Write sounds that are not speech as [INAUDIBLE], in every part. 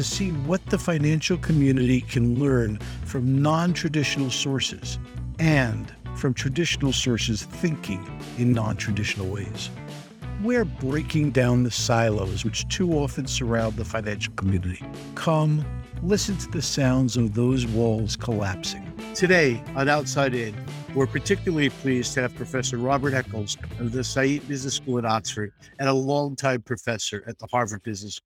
to see what the financial community can learn from non traditional sources and from traditional sources thinking in non traditional ways. We're breaking down the silos which too often surround the financial community. Come, listen to the sounds of those walls collapsing. Today on Outside In, we're particularly pleased to have Professor Robert Eccles of the Saïd Business School at Oxford and a longtime professor at the Harvard Business.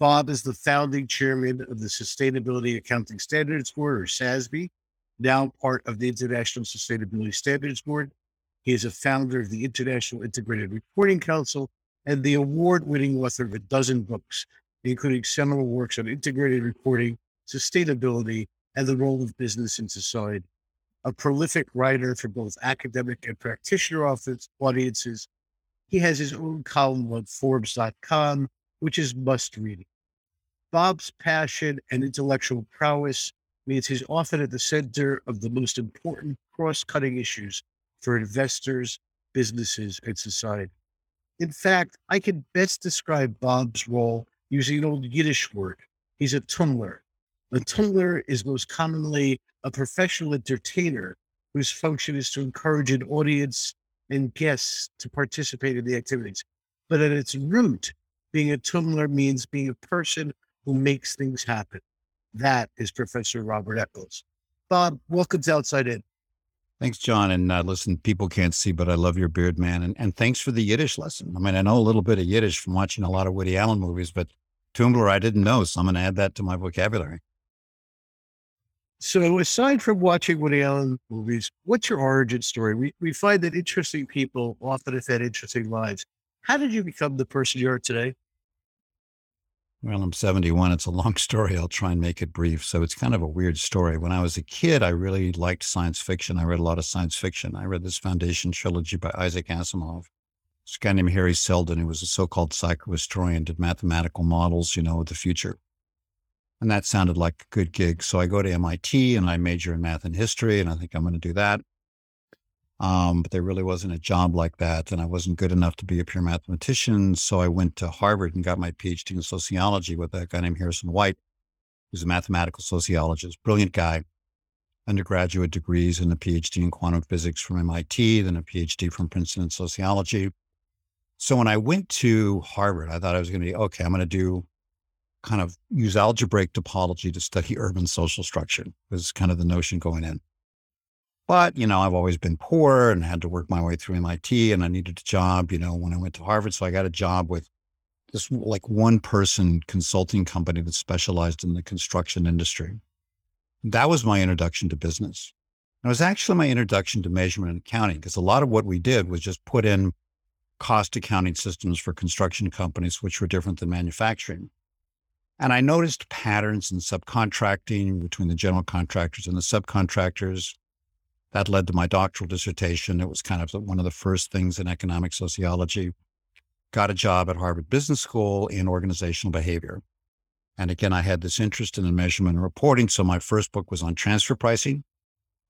Bob is the founding chairman of the Sustainability Accounting Standards Board, or SASB, now part of the International Sustainability Standards Board. He is a founder of the International Integrated Reporting Council and the award winning author of a dozen books, including seminal works on integrated reporting, sustainability, and the role of business in society. A prolific writer for both academic and practitioner audiences, he has his own column on Forbes.com, which is must reading. Bob's passion and intellectual prowess means he's often at the center of the most important cross cutting issues for investors, businesses, and society. In fact, I can best describe Bob's role using an old Yiddish word. He's a tummler. A tummler is most commonly a professional entertainer whose function is to encourage an audience and guests to participate in the activities. But at its root, being a tummler means being a person who makes things happen. That is Professor Robert Eccles. Bob, welcome to Outside In. Thanks, John. And uh, listen, people can't see, but I love your beard, man. And, and thanks for the Yiddish lesson. I mean, I know a little bit of Yiddish from watching a lot of Woody Allen movies, but Tummler, I didn't know. So I'm going to add that to my vocabulary. So, aside from watching Woody Allen movies, what's your origin story? We, we find that interesting people often have had interesting lives. How did you become the person you are today? Well, I'm 71. It's a long [LAUGHS] story. I'll try and make it brief. So it's kind of a weird story. When I was a kid, I really liked science fiction. I read a lot of science fiction. I read this Foundation trilogy by Isaac Asimov. This guy named Hari Seldon, who was a so-called psychohistorian, did mathematical models, you know, of the future. And that sounded like a good gig. So I go to MIT and I major in math and history, and I think I'm going to do that. Um, but there really wasn't a job like that. And I wasn't good enough to be a pure mathematician. So I went to Harvard and got my PhD in sociology with a guy named Harrison White, who's a mathematical sociologist, brilliant guy, undergraduate degrees and a PhD in quantum physics from MIT, then a PhD from Princeton in sociology. So when I went to Harvard, I thought I was going to be okay, I'm going to do kind of use algebraic topology to study [LAUGHS] urban social structure was kind of the notion going in. But, you know, I've always been poor and had to work my way through MIT and I needed a job, you know, when I went to Harvard. So I got a job with this like one person consulting company that specialized in the construction industry. That was my introduction to business. It was actually my introduction to measurement and accounting because a lot of what we did was just put in cost accounting systems for construction companies, which were different than manufacturing. And I noticed patterns in subcontracting between the general contractors and the subcontractors that led to my doctoral dissertation. It was kind of one of the first things in economic sociology. Got a job at Harvard Business School in organizational behavior. And again, I had this interest in measurement and reporting. So my first book was on transfer pricing,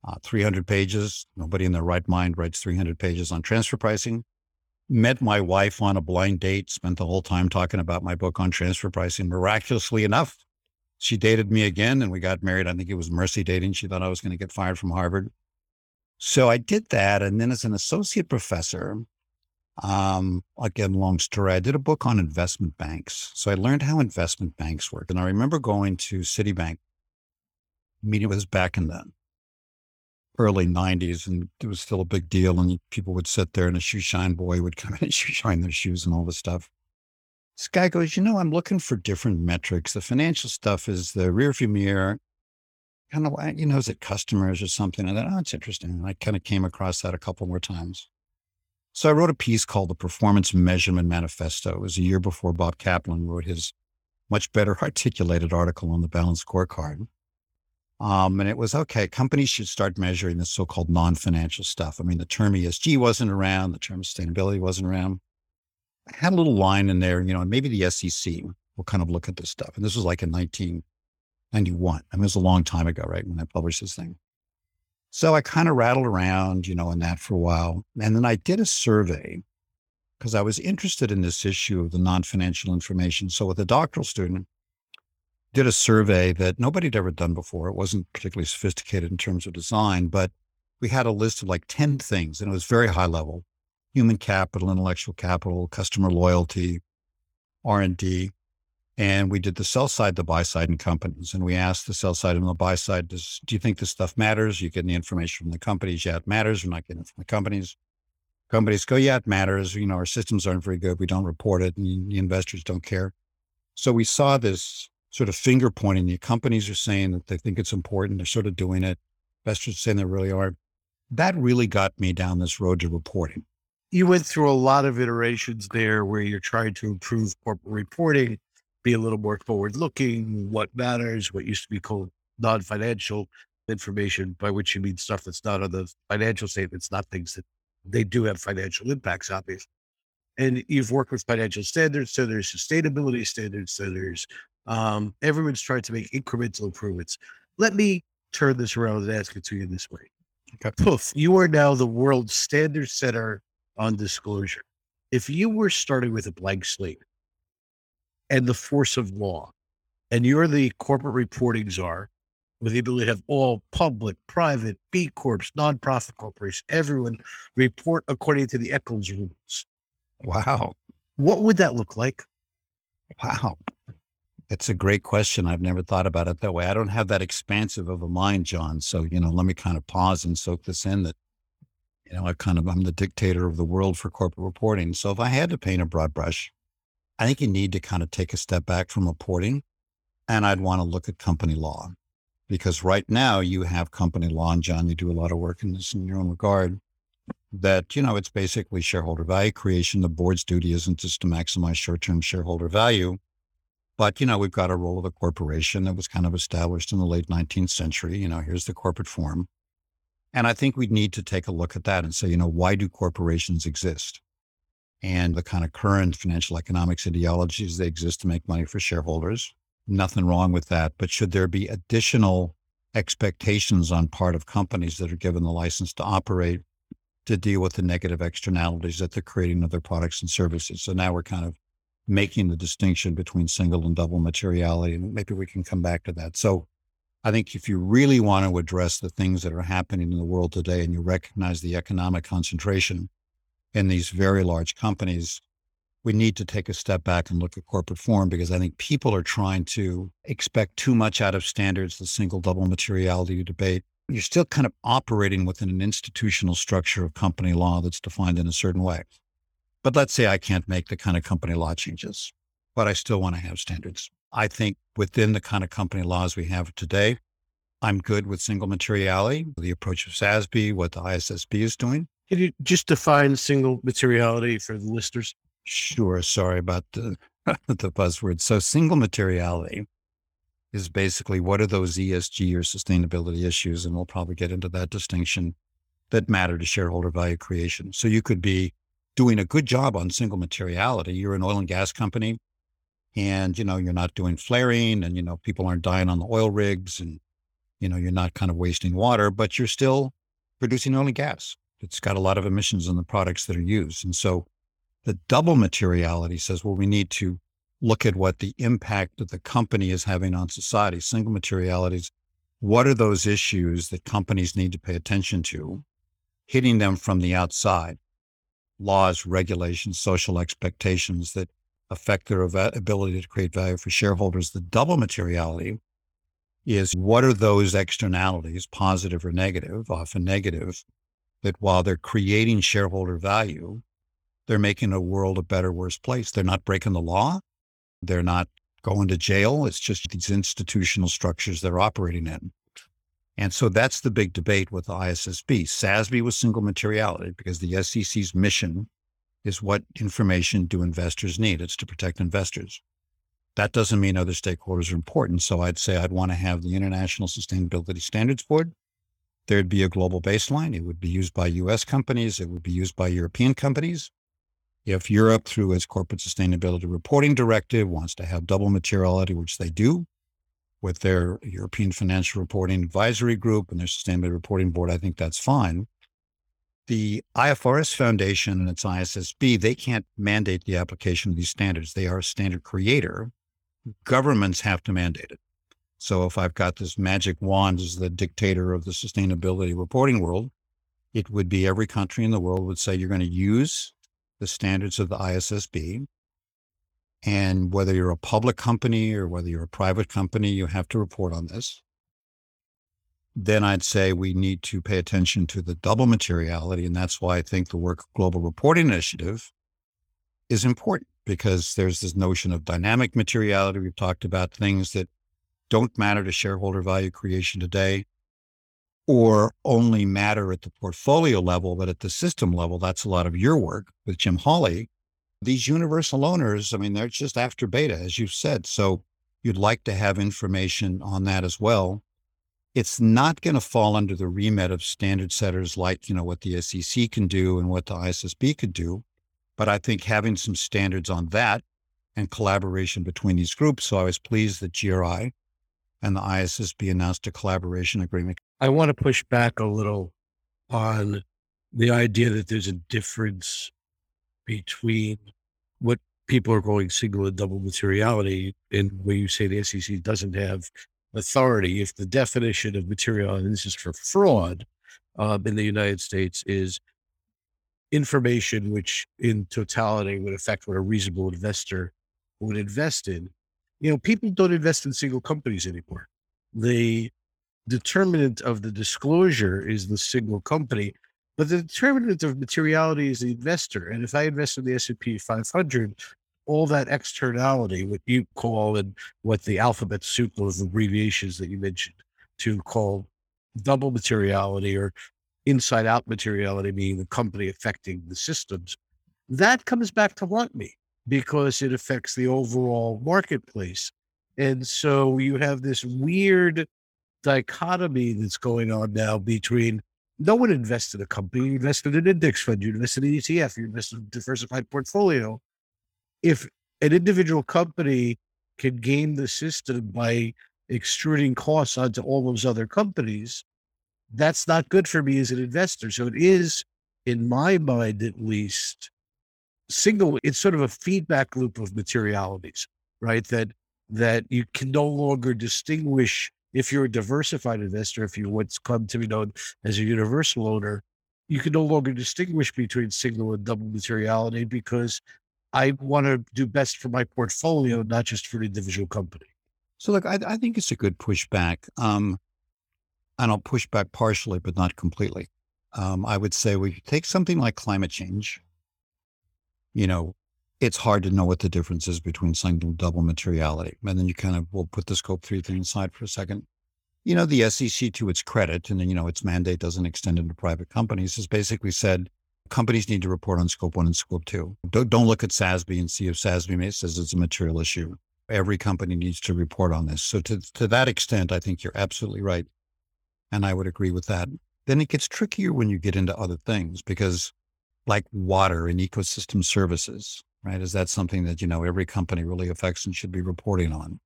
uh, 300 pages. Nobody in their right mind writes 300 pages on transfer pricing. Met my wife on a blind date, spent the whole time talking about my book on transfer pricing. Miraculously enough, she dated me again and we got married. I think it was mercy dating. She thought I was going to get fired from Harvard. So I did that. And then as an associate professor, um, again, long story, I did a book on investment banks. So I learned how investment banks work. And I remember going to Citibank, meeting with us back in the early 90s, and it was still a big deal. And people would sit there, and a shoe shine boy would come in [LAUGHS] and shoe shine their shoes and all this stuff. This guy goes, You know, I'm looking for different metrics. The financial stuff is the rearview mirror kind of, you know, is it customers or something? And then, oh, it's interesting. And I kind of came across that a couple more times. So I wrote a piece called the Performance Measurement Manifesto. It was a year before Bob Kaplan wrote his much better [LAUGHS] articulated article on the balanced scorecard. Um, and it was okay, companies should start measuring the so called non financial stuff. I mean, the term ESG wasn't around, the term sustainability wasn't around. I had a little line in there, you know, maybe the SEC will kind of look at this stuff. And this was like in 1991. I mean, it was a long time ago, right? When I published this thing. So I kind of rattled around, you know, in that for a while. And then I did a survey because I was interested in this issue of the non financial information. So with a doctoral student, did a survey that nobody had ever done before. It wasn't particularly sophisticated in terms of design, but we had a list of like 10 things and it was very high level human capital intellectual capital customer loyalty r&d and we did the sell side the buy side and companies and we asked the sell side and the buy side does, do you think this stuff matters You're getting the information from the companies yeah it matters we're not getting it from the companies companies go yeah it matters you know our systems aren't very good we don't report it and the investors don't care so we saw this sort of finger pointing. The companies are saying that they think it's important. They're sort of doing it. Investors saying they really are. That really got me down this road to reporting. You went through a lot of iterations there where you're trying to improve corporate reporting, be a little more forward looking, what matters, what used to be called non financial information, by which you mean stuff that's not on the financial statements, not things that they do have financial impacts, obviously. And you've worked with financial standards, so there's sustainability standards, so there's um, everyone's trying to make incremental improvements. Let me turn this around and ask it to you this way. Okay. Poof, you are now the world standard setter on disclosure. If you were starting with a blank slate and the force of law, and you're the corporate reporting czar with the ability to have all public, private, B Corps, nonprofit corporations, everyone report according to the Eccles rules. Wow. What would that look like? Wow. It's a great question. I've never thought about it that way. I don't have that expansive of a mind, John. So, you know, let me kind of pause and soak this in that, you know, I kind of, I'm the dictator of the world for corporate reporting. So if I had to paint a broad brush, I think you need to kind of take a step back from reporting and I'd want to look at company law because right now you have company law and John, you do a lot of work in this in your own regard that, you know, it's basically shareholder value creation. The board's duty isn't just to maximize short-term shareholder value but, you know, we've got a role of a corporation that was kind of established in the late 19th century. You know, here's the corporate form. And I think we need to take a look at that and say, you know, why do corporations exist? And the kind of current financial economics ideologies, they exist to make money for shareholders. Nothing wrong with that. But should there be additional expectations on part of companies that are given the license to operate to deal with the negative externalities that they're creating of their products and services? So now we're kind of making the distinction between single and double materiality. And maybe we can come back to that. So I think if you really want to address the things that are happening in the world today and you recognize the economic concentration in these very large companies, we need to take a step back and look at corporate form because I think people are trying to expect too much out of standards, the single double materiality debate. You're still kind of operating within an institutional structure of company law that's defined in a certain way. But let's say I can't make the kind of company law changes, but I still want to have standards. I think within the kind of company laws we have today, I'm good with single materiality, the approach of SASB, what the ISSB is doing. Can you just define single materiality for the listeners? Sure. Sorry about the, [LAUGHS] the buzzword. So, single materiality is basically what are those ESG or sustainability issues? And we'll probably get into that distinction that matter to shareholder value creation. So, you could be doing a good job on single materiality. You're an oil and gas company and, you know, you're not doing flaring and, you know, people aren't dying on the oil rigs and, you know, you're not kind of wasting water, but you're still producing and gas. It's got a lot of emissions in the products that are used. And so the double materiality says, well, we need to look at what the impact that the company is having on society. Single materialities, what are those issues that companies need to pay attention to, hitting them from the outside? laws, regulations, social expectations that affect their ability to create value for shareholders. The double materiality is what are those externalities, positive or negative, often negative, that while they're creating shareholder value, they're making a world a better, worse place. They're not breaking the law. They're not going to jail. It's just these institutional structures they're operating in. And so that's the big debate with the ISSB. SASB was single materiality because the SEC's mission is what information do investors need? It's to protect investors. That doesn't mean other stakeholders are important. So I'd say I'd want to have the International Sustainability Standards Board. There'd be a global baseline. It would be used by US companies. It would be used by European companies. If Europe, through its corporate sustainability reporting directive, wants to have double materiality, which they do with their European Financial Reporting Advisory Group and their Sustainability Reporting Board, I think that's fine. The IFRS Foundation and its ISSB, they can't mandate the application of these standards. They are a standard creator governments have to mandate it. So if I've got this magic wand as the dictator of the sustainability reporting world, it would be every country in the world would say you're going to use the standards of the ISSB. And whether you're a public company or whether you're a private company, you have to report on this. Then I'd say we need to pay attention to the double materiality. And that's why I think the Work Global Reporting Initiative is important because there's this notion of dynamic materiality. We've talked about things that don't matter to shareholder value creation today or only matter at the portfolio level, but at the system level. That's a lot of your work with Jim Hawley. These universal owners, I mean, they're just after beta, as you've said. So you'd like to have information on that as well. It's not going to fall under the remit of standard setters like, you know, what the SEC can do and what the ISSB could do. But I think having some standards on that and collaboration between these groups. So I was pleased that GRI and the ISSB announced a collaboration agreement. I want to push back a little on the idea that there's a difference between what people are calling single and double materiality and where you say the SEC doesn't have authority. If the definition of materiality, this is for fraud um, in the United States, is information which in totality would affect what a reasonable investor would invest in. You know, people don't invest in single companies anymore. The determinant of the disclosure is the single company, but the determinant of materiality is the investor. And if I invest in the S&P 500, all that externality, what you call and what the alphabet soup of abbreviations that you mentioned to call double materiality or inside out materiality, meaning the company affecting the systems, that comes back to haunt me because it affects the overall marketplace. And so you have this weird dichotomy that's going on now between no one invested in a company, you invested in an index fund, you invested in ETF, you invested in a diversified portfolio. If an individual company can game the system by extruding costs onto all those other companies, that's not good for me as an investor. So it is, in my mind at least, single. It's sort of a feedback loop of materialities, right? That that you can no longer distinguish if you're a diversified investor, if you're what's come to be known as a universal owner, you can no longer distinguish between single and double materiality because I want to do best for my portfolio, not just for an individual company. So, look, I, I think it's a good pushback. Um, and I'll push back partially, but not completely. Um, I would say we take something like climate change. You know, it's hard to know what the difference is between single double materiality. And then you kind of, we'll put the scope three thing aside for a second. You know, the SEC, to its credit, and then, you know, its mandate doesn't extend into private companies, has basically said companies need to report on scope one and scope two. Don't, don't look at SASB and see if SASB says it's a material issue. Every company needs to report on this. So, to, to that extent, I think you're absolutely right. And I would agree with that. Then it gets trickier when you get into other things because, like water and ecosystem services, right? Is that something that, you know, every company really affects and should be reporting on?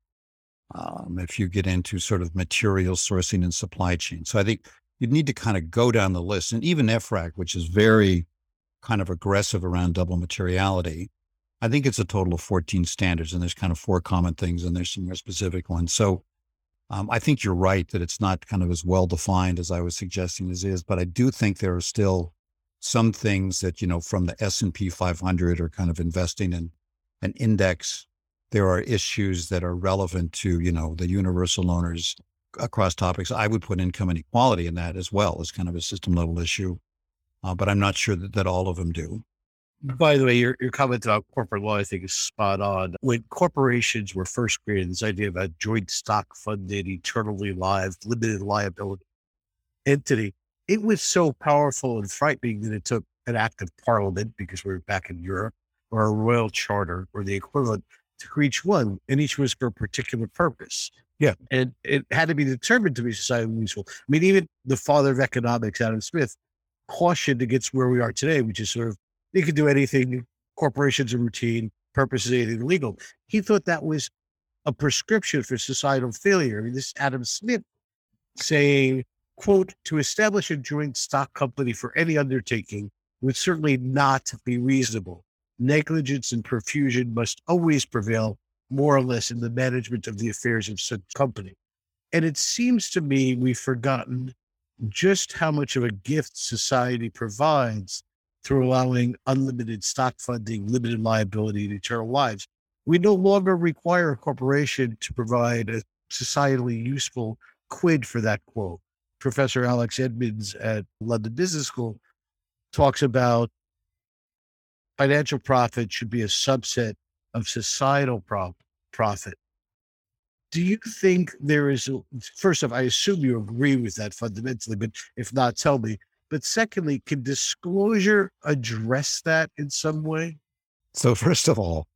Um, if you get into sort of material sourcing and supply chain. So I think you need to kind of go down the list. And even EFRAG, which is very kind of aggressive around double materiality, I think it's a total of 14 standards and there's kind of four common things and there's some more specific ones. So um, I think you're right that it's not kind of as well defined as I was suggesting as is, but I do think there are still some things that you know from the S and P 500 are kind of investing in an index. There are issues that are relevant to you know the universal owners across topics. I would put income inequality in that as well as kind of a system level issue, uh, but I'm not sure that, that all of them do. By the way, your, your comment about corporate law, I think, is spot on. When corporations were first created, this idea of a joint stock funded, eternally live, limited liability entity, it was so powerful and frightening that it took an act of parliament, because we are back in Europe, or a royal charter, or the equivalent, to each one, and each was for a particular purpose. Yeah. And it had to be determined to be societally useful. I mean, even the father of economics, Adam Smith, cautioned against where we are today, which is sort of you can do anything, corporations are routine, purposes anything legal. He thought that was a prescription for societal failure. I mean, this Adam Smith saying, quote, to establish a joint stock company for any undertaking would certainly not be reasonable. Negligence and profusion must always prevail, more or less, in the management of the affairs of such company. And it seems to me we've forgotten just how much of a gift society provides through allowing unlimited stock funding, limited liability, and eternal lives. We no longer require a corporation to provide a societally useful quid for that quote. Professor Alex Edmans at London Business School talks about financial profit should be a subset of societal pro- profit. Do you think there is, a, first off, I assume you agree with that fundamentally, but if not, tell me. But secondly, can disclosure address that in some way? So, [LAUGHS] first of all,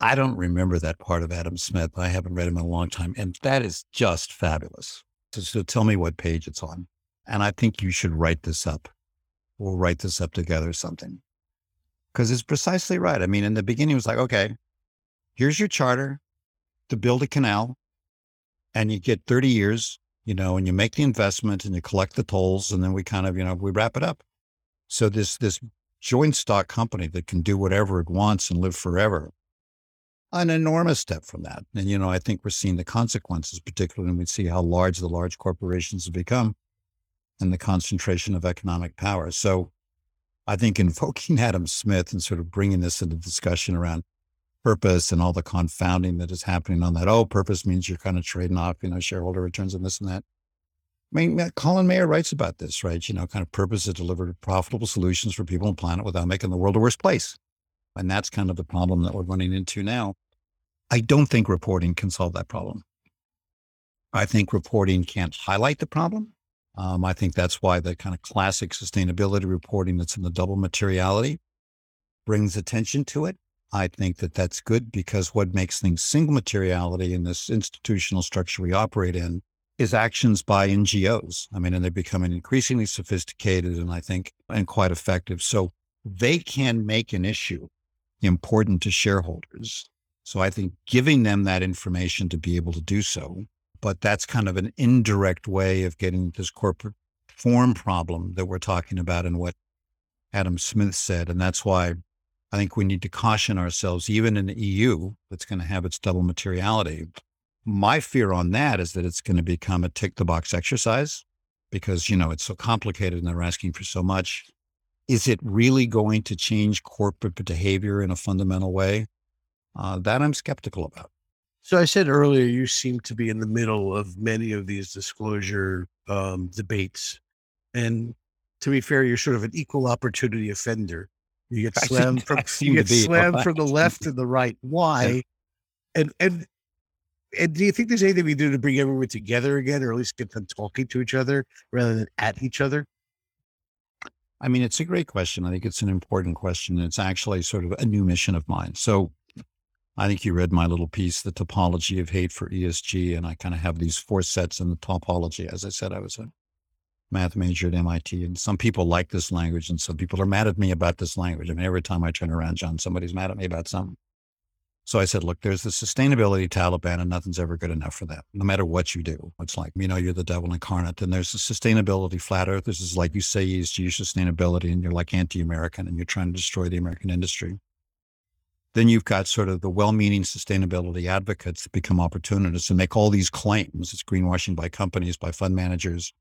I don't remember that part of Adam Smith. I haven't read him in a long time. And that is just fabulous. So, so tell me what page it's on. And I think you should write this up. We'll write this up together something. Because it's precisely right. I mean, in the beginning, it was like, okay, here's your charter to build a canal, and you get 30 years, you know, and you make the investment and you collect the tolls, and then we kind of, you know, we wrap it up. So this this joint stock company that can do whatever it wants and live forever an enormous step from that. And, you know, I think we're seeing the consequences, particularly when we see how large the large corporations have become and the concentration of economic power. So I think [LAUGHS] invoking Adam Smith and sort of bringing this into discussion around purpose and all the confounding that is happening on that. Oh, purpose means you're kind of trading off, you know, shareholder returns and this and that. I mean, Colin Mayer writes about this, right? You know, kind of purpose to deliver profitable solutions for people and planet without making the world a worse place. And that's kind of the problem that we're running into now. I don't think reporting can solve that problem. I think reporting can't highlight the problem. Um, I think that's why the kind of classic sustainability reporting that's in the double materiality brings attention to it. I think that that's good because what makes things single materiality in this institutional structure we operate in is actions by NGOs. I mean, and they're becoming increasingly sophisticated and I think and quite effective. So they can make an issue important to shareholders. So I think giving them that information to be able to do so, but that's kind of an indirect way of getting this corporate form problem that we're talking about and what Adam Smith said. And that's why I think we need to caution ourselves, even in the EU, that's going to have its double materiality. My fear on that is that it's going to become a tick the box exercise because, you know, it's so complicated and they're asking for so much. Is it really going to change corporate behavior in a fundamental way? Uh, that I'm skeptical about. So I said earlier, you seem to be in the middle of many of these disclosure um, debates. And to be fair, you're sort of an equal opportunity offender. You get [LAUGHS] slammed from [LAUGHS] you get slammed [LAUGHS] from the left and the right. Why? And and and do you think there's anything we do to bring everyone together again, or at least get them talking to each other rather than at each other? I mean, it's a great question. I think it's an important question. It's actually sort of a new mission of mine. So I think you read my little piece, The Topology of Hate for ESG. And I kind of have these four sets in the topology. As I said, I was a math major at MIT. And some people like this language and some people are mad at me about this language. I mean, every time I turn around, John, somebody's mad at me about something. So I said, look, there's the sustainability Taliban and nothing's ever good enough for that, no matter what you do. It's like, you know, you're the devil incarnate. And there's the sustainability flat earth. This is like you say ESG sustainability and you're like anti-American and you're trying to destroy the American industry. Then you've got sort of the well-meaning sustainability advocates that become opportunists and make all these claims. It's greenwashing by companies, by fund managers,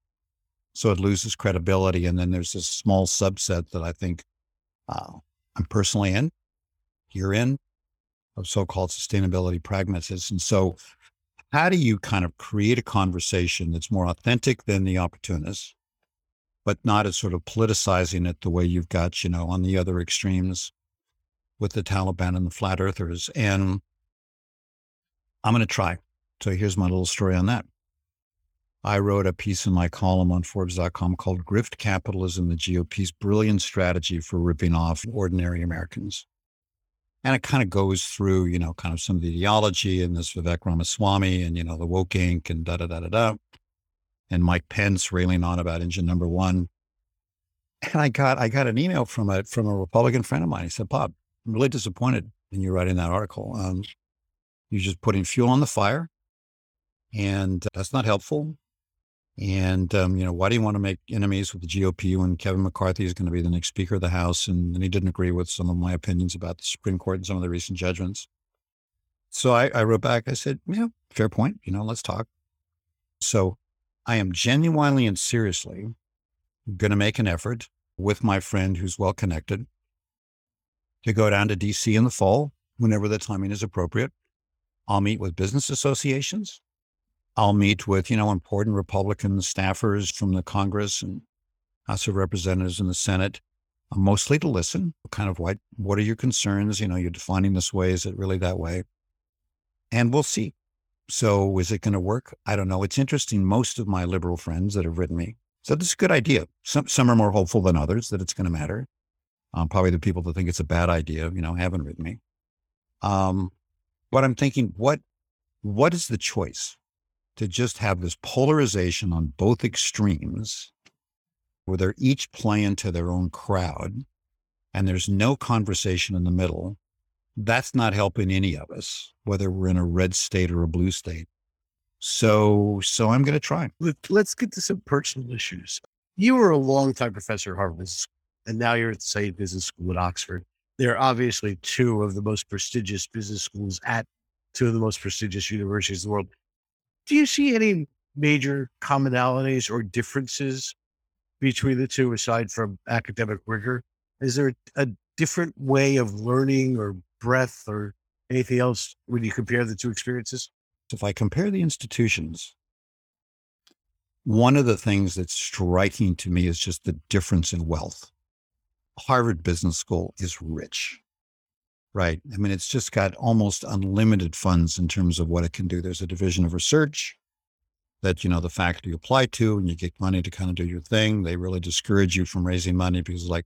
so it loses credibility. And then there's this small subset that I think uh, I'm personally in, you're in, of so called sustainability pragmatists. And so, how do you kind of create a conversation that's more authentic than the opportunists, but not as sort of politicizing it the way you've got, you know, on the other extremes with the Taliban and the flat earthers? And I'm going to try. So, here's my little story on that. I wrote a piece in my column on Forbes.com called Grift Capitalism, the GOP's brilliant strategy for ripping off ordinary Americans. And it kind of goes through, you know, kind of some of the ideology and this Vivek Ramaswamy and, you know, the woke Inc. and da da da da da. And Mike Pence railing on about engine number one. And I got I got an email from a from a Republican friend of mine. He said, Bob, really disappointed in you writing that article. Um, you're just putting fuel on the fire. And that's not helpful. And, um, you know, why do you want to make enemies with the GOP when Kevin McCarthy is going to be the next Speaker of the House? And, and he didn't agree with some of my opinions about the Supreme Court and some of the recent judgments. So I, I wrote back, I said, yeah, fair point. You know, let's talk. So I am genuinely and seriously going to make an effort with my friend who's well connected to go down to DC in the fall, whenever the timing is appropriate. I'll meet with business associations. I'll meet with, you know, important Republican staffers from the Congress and House of Representatives and the Senate, uh, mostly to listen, kind of what, what are your concerns? You know, you're defining this way. Is it really that way? And we'll see. So is it going to work? I don't know. It's interesting. Most of my liberal friends that have written me said it's a good idea. Some, some are more hopeful than others that it's going to matter. Um, probably the people that think it's a bad idea, you know, haven't written me. Um, but I'm thinking, what, what is the choice? to just have this polarization on both extremes where they're each playing to their own crowd and there's no conversation in the middle, that's not helping any of us, whether we're in a red state or a blue state. So, so I'm going to try. Let's get to some personal issues. You were a longtime professor at Harvard and now you're at the Saïd Business School at Oxford. They're obviously two of the most prestigious business schools at two of the most prestigious universities in the world. Do you see any major commonalities or differences between the two aside from academic rigor? Is there a different way of learning or breadth or anything else when you compare the two experiences? If I compare the institutions, one of the things that's striking to me is just the difference in wealth. Harvard Business School is rich, right? I mean, it's just got almost unlimited funds in terms of what it can do. There's a division of research that, you know, the faculty apply to and you get money to kind of do your thing. They really discourage you from raising money because like,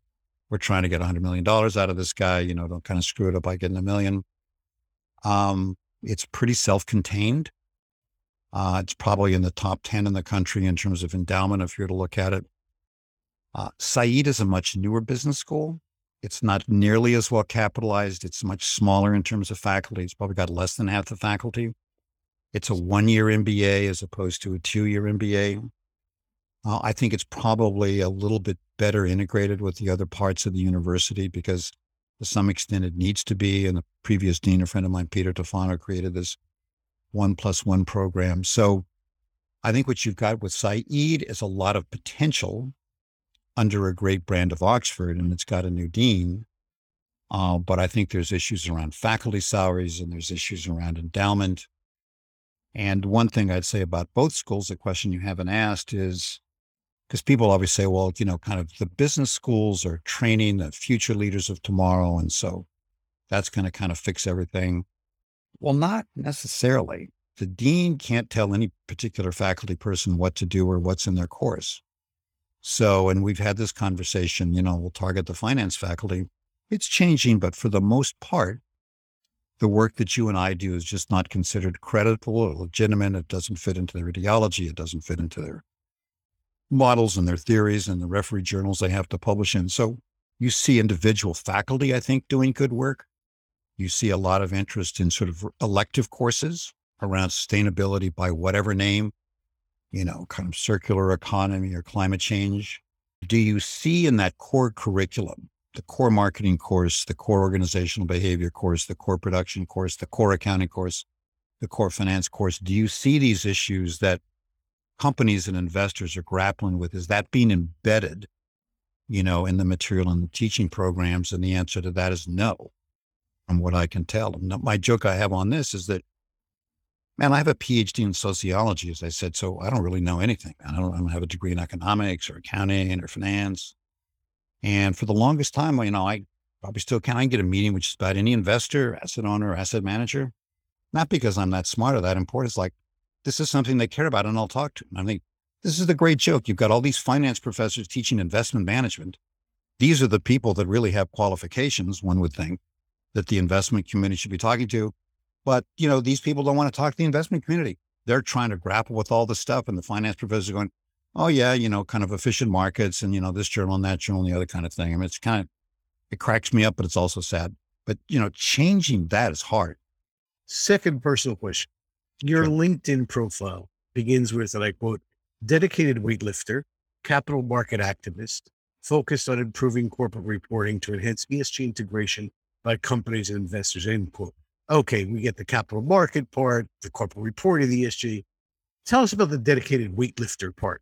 we're trying to get $100 million out of this guy, you know, don't kind of screw it up by getting a million. Um, it's pretty self-contained. Uh, it's probably in the top 10 in the country in terms of endowment, if you're to look at it. Uh, Saïd is a much newer business school. It's not nearly as well capitalized. It's much smaller in terms of faculty. It's probably got less than half the faculty. It's a one year MBA as opposed to a two year MBA. Uh, I think it's probably a little bit better integrated with the other parts of the university because to some extent it needs to be. And the previous dean, a friend of mine, Peter Tufano, created this one plus one program. So I think what you've got with Saïd is a lot of potential under a great brand of Oxford, and it's got a new dean. Uh, but I think there's issues around faculty salaries and there's issues around endowment. And one thing I'd say about both schools, the question you haven't asked is because people always say, well, you know, kind of the business schools are training the future leaders of tomorrow. And so that's going to kind of fix everything. Well, not necessarily. The dean can't tell any particular faculty person what to do or what's in their course. So, and we've had this conversation, you know, we'll target the finance faculty. It's changing, but for the most part, the work that you and I do is just not considered credible or legitimate. It doesn't fit into their ideology. It doesn't fit into their models and their theories and the referee journals they have to publish in. So you see individual faculty, I think, doing good work. You see a lot of interest in sort of elective courses around sustainability by whatever name you know, kind of circular economy or climate change. Do you see in that core curriculum, the core marketing course, the core organizational behavior course, the core production course, the core accounting course, the core finance course, do you see these issues that companies and investors are grappling with? Is that being embedded, you know, in the material and the teaching programs? And the answer to that is no, from what I can tell. My joke I have on this is that man, I have a PhD in sociology, as I said, so I don't really know anything. I don't, I don't have a degree in economics or accounting or finance. And for the longest time, you know, I probably still can. I can get a meeting which is about any investor, asset owner, asset manager, not because I'm that smart or that important. It's like, this is something they care about and I'll talk to them. I think this is the great joke. You've got all these finance professors teaching investment management. These are the people that really have qualifications, one would think. that the investment community should be talking to. But, you know, these people don't want to talk to the investment community. They're trying to grapple with all the stuff. And the finance professors going, oh, yeah, you know, kind of efficient markets and, you know, this journal and that journal and the other kind of thing. I mean, it's kind of, it cracks me up, but it's also sad. But, you know, changing that is hard. Second personal question. Your Sure. LinkedIn profile begins with, and I quote, dedicated weightlifter, capital market activist, focused on improving corporate reporting to enhance ESG integration by companies and investors, end quote. Okay, we get the capital market part, the corporate reporting, the ESG. Tell us about the dedicated weightlifter part.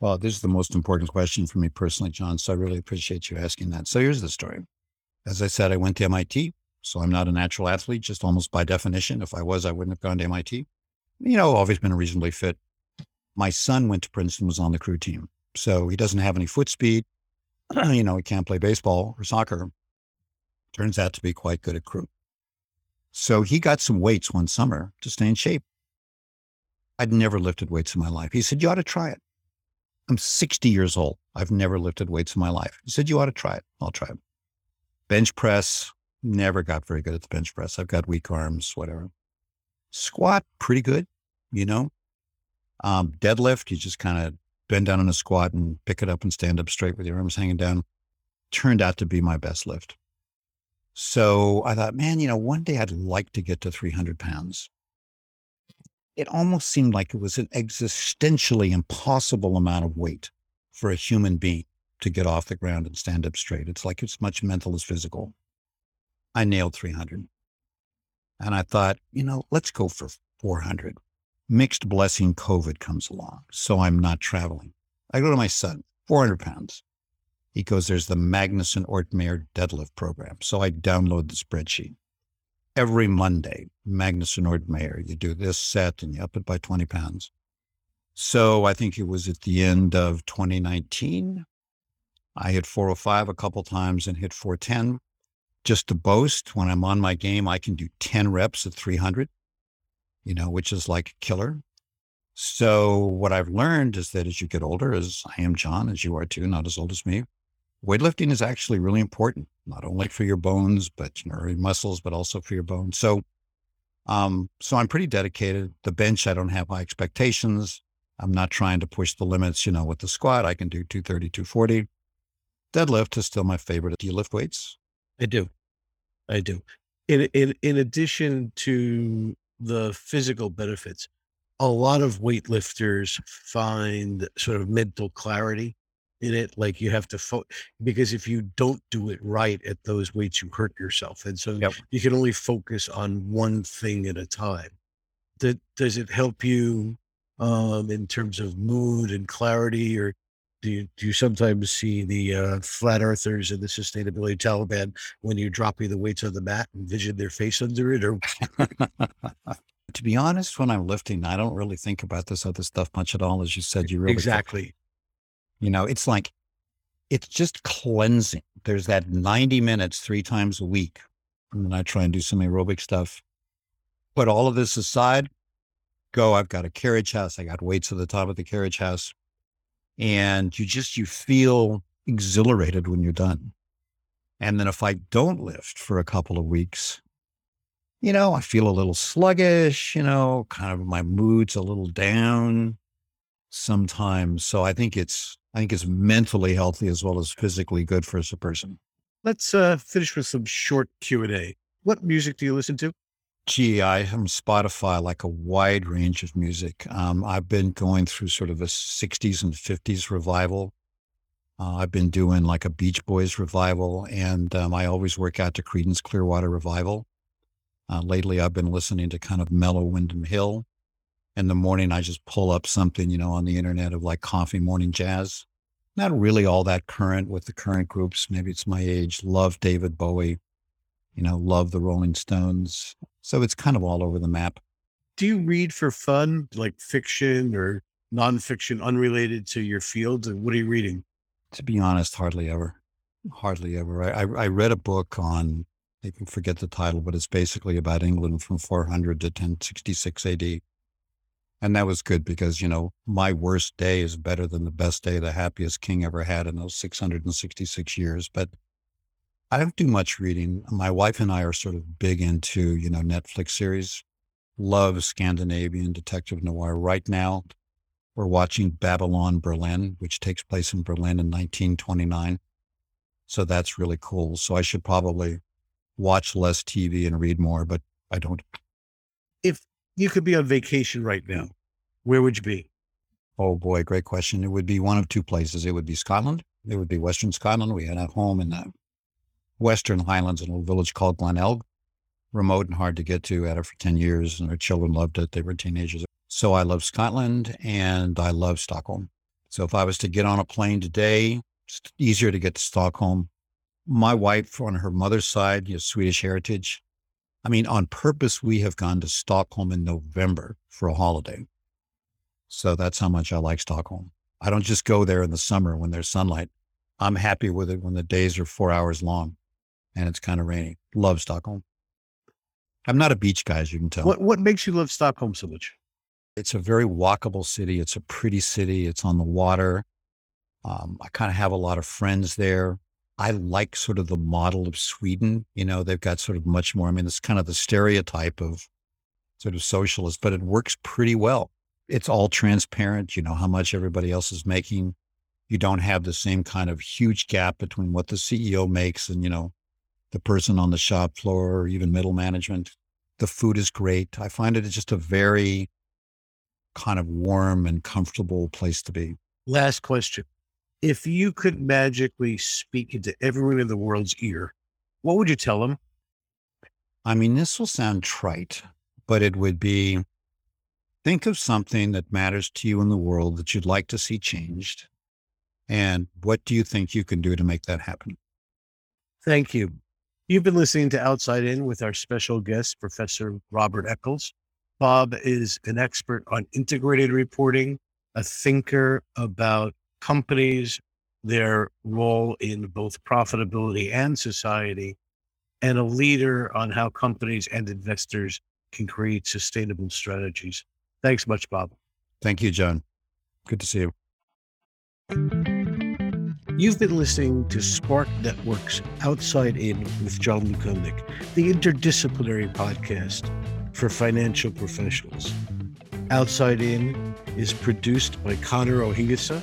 Well, this is the most important question for me personally, John. So I really appreciate you asking that. So here's the story. As I said, I went to MIT. So I'm not a natural athlete, just almost by definition. If I was, I wouldn't have gone to MIT. You know, always been reasonably fit. My son went to Princeton, was on the crew team. So he doesn't have any foot speed. [CLEARS THROAT] you know, he can't play baseball or soccer. Turns out to be quite good at crew. So he got some weights one summer to stay in shape. I'd never lifted weights in my life. He said, You ought to try it. I'm 60 years old. I've never lifted weights in my life. He said, You ought to try it. I'll try it. Bench press, never got very good at the bench press. I've got weak arms, whatever. Squat, pretty good, you know. Um, deadlift, you just kind of bend down in a squat and pick it up and stand up straight with your arms hanging down. Turned out to be my best lift. So I thought, man, you know, one day I'd like to get to 300 pounds. It almost seemed like it was an existentially impossible amount of weight for a human being to get off the ground and stand up straight. It's like it's much mental as physical. I nailed 300. And I thought, you know, let's go for 400. Mixed blessing COVID comes along. So I'm not traveling. I go to my son, 400 pounds. He goes, there's the Magnuson Ortmeyer deadlift program. So I download the spreadsheet. Every Monday, Magnuson Ortmeyer, you do this set and you up it by 20 pounds. So I think it was at the end of 2019. I hit 405 a couple times and hit 410 just to boast when I'm on my game, I can do 10 reps at 300, you know, which is like a killer. So what I've learned is that as you get older, as I am John, as you are too, not as old as me, weightlifting is actually really important, not only for your bones, but your muscles, but also for your bones. So, um, so I'm pretty dedicated. The bench, I don't have high expectations. I'm not trying to push the limits, you know, with the squat, I can do 230, 240. Deadlift is still my favorite. Do you lift weights? I do. I do. In in in addition to the physical benefits, a lot of weightlifters find sort of mental clarity in it. Like you have to fo- because if you don't do it right at those weights, you hurt yourself, and so Yep. you can only focus on one thing at a time. That does it help you um, in terms of mood and clarity, or do you do you sometimes see the uh, flat earthers and the sustainability Taliban when you drop the weights on the mat and vision their face under it? Or [LAUGHS] to be honest, when I'm lifting, I don't really think about this other stuff much at all. As you said, you really, exactly, you know, it's like, it's just cleansing. There's that 90 minutes three times a week. And then I try and do some aerobic stuff. Put all of this aside, go. I've got a carriage house. I got weights at the top of the carriage house. And you just, you feel exhilarated when you're done. And then if I don't lift for a couple of weeks, you know, I feel a little sluggish, you know, kind of my mood's a little down sometimes. So I think it's, I think it's mentally healthy as well as physically good for us a person. let's uh, finish with some short Q and A. What music do you listen to? Gee, I am Spotify, like a wide range of music. Um, I've been going through sort of a 60s and 50s revival. Uh, I've been doing like a Beach Boys revival, and um, I always work out to Creedence Clearwater Revival. Uh, lately, I've been listening to kind of mellow Windham Hill. In the morning, I just pull up something, you know, on the internet of like coffee morning jazz. Not really all that current with the current groups. Maybe it's my age. Love David Bowie, you know, love the Rolling Stones. So it's kind of all over the map. Do you read for fun, like fiction or nonfiction, unrelated to your field? What are you reading? To be honest, hardly ever. Hardly ever. I, I, I read a book on, I can forget the title, but it's basically about England from 400 to 1066 AD. And that was good because, you know, my worst day is better than the best day the happiest king ever had in those 666 years. But I don't do much reading. My wife and I are sort of big into, you know, Netflix series. Love Scandinavian detective noir. Right now, we're watching Babylon Berlin, which takes place in Berlin in 1929. So that's really cool. So I should probably watch less TV and read more, but I don't. You could be on vacation right now, where would you be? Oh boy, great question. It would be one of two places. It would be Scotland. It would be Western Scotland. We had a home in the Western Highlands in a little village called Glenelg, remote and hard to get to. Had it for 10 years and our children loved it. They were teenagers. So I love Scotland and I love Stockholm. So if I was to get on a plane today, it's easier to get to Stockholm. My wife on her mother's side, know, Swedish heritage. I mean, on purpose, we have gone to Stockholm in November for a holiday. So that's how much I like Stockholm. I don't just go there in the summer when there's sunlight. I'm happy with it when the days are four hours long and it's kind of rainy. Love Stockholm. I'm not a beach guy, as you can tell. What what makes you love Stockholm so much? It's a very walkable city. It's a pretty city. It's on the water. Um, I kind of have a lot of friends there. I like sort of the model of Sweden. You know, they've got sort of much more. I mean, it's kind of the stereotype of sort of socialist, but it works pretty well. It's all transparent. You know how much everybody else is making. You don't have the same kind of huge gap between what the CEO makes and, you know, the person on the shop floor or even middle management. The food is great. I find it just a very kind of warm and comfortable place to be. Last question. If you could magically speak into everyone in the world's ear, what would you tell them? I mean, this will sound trite, but it would be think of something that matters to you in the world that you'd like to see changed. And what do you think you can do to make that happen? Thank you. You've been listening to Outside In with our special guest, Professor Robert Eccles. Bob is an expert on integrated reporting, a thinker about companies, their role in both profitability and society, and a leader on how companies and investors can create sustainable strategies. Thanks much, Bob. Thank you, Jon. Good to see you. You've been listening to Spark Network's Outside In with Jon Lukomnik, the interdisciplinary podcast for financial professionals. Outside In is produced by Connor Ohigasa,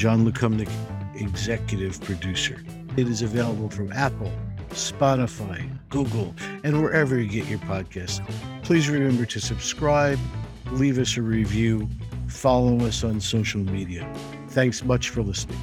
Jon Lukomnik, executive producer. It is available from Apple, Spotify, Google, and wherever you get your podcasts. Please remember to subscribe, leave us a review, follow us on social media. Thanks much for listening.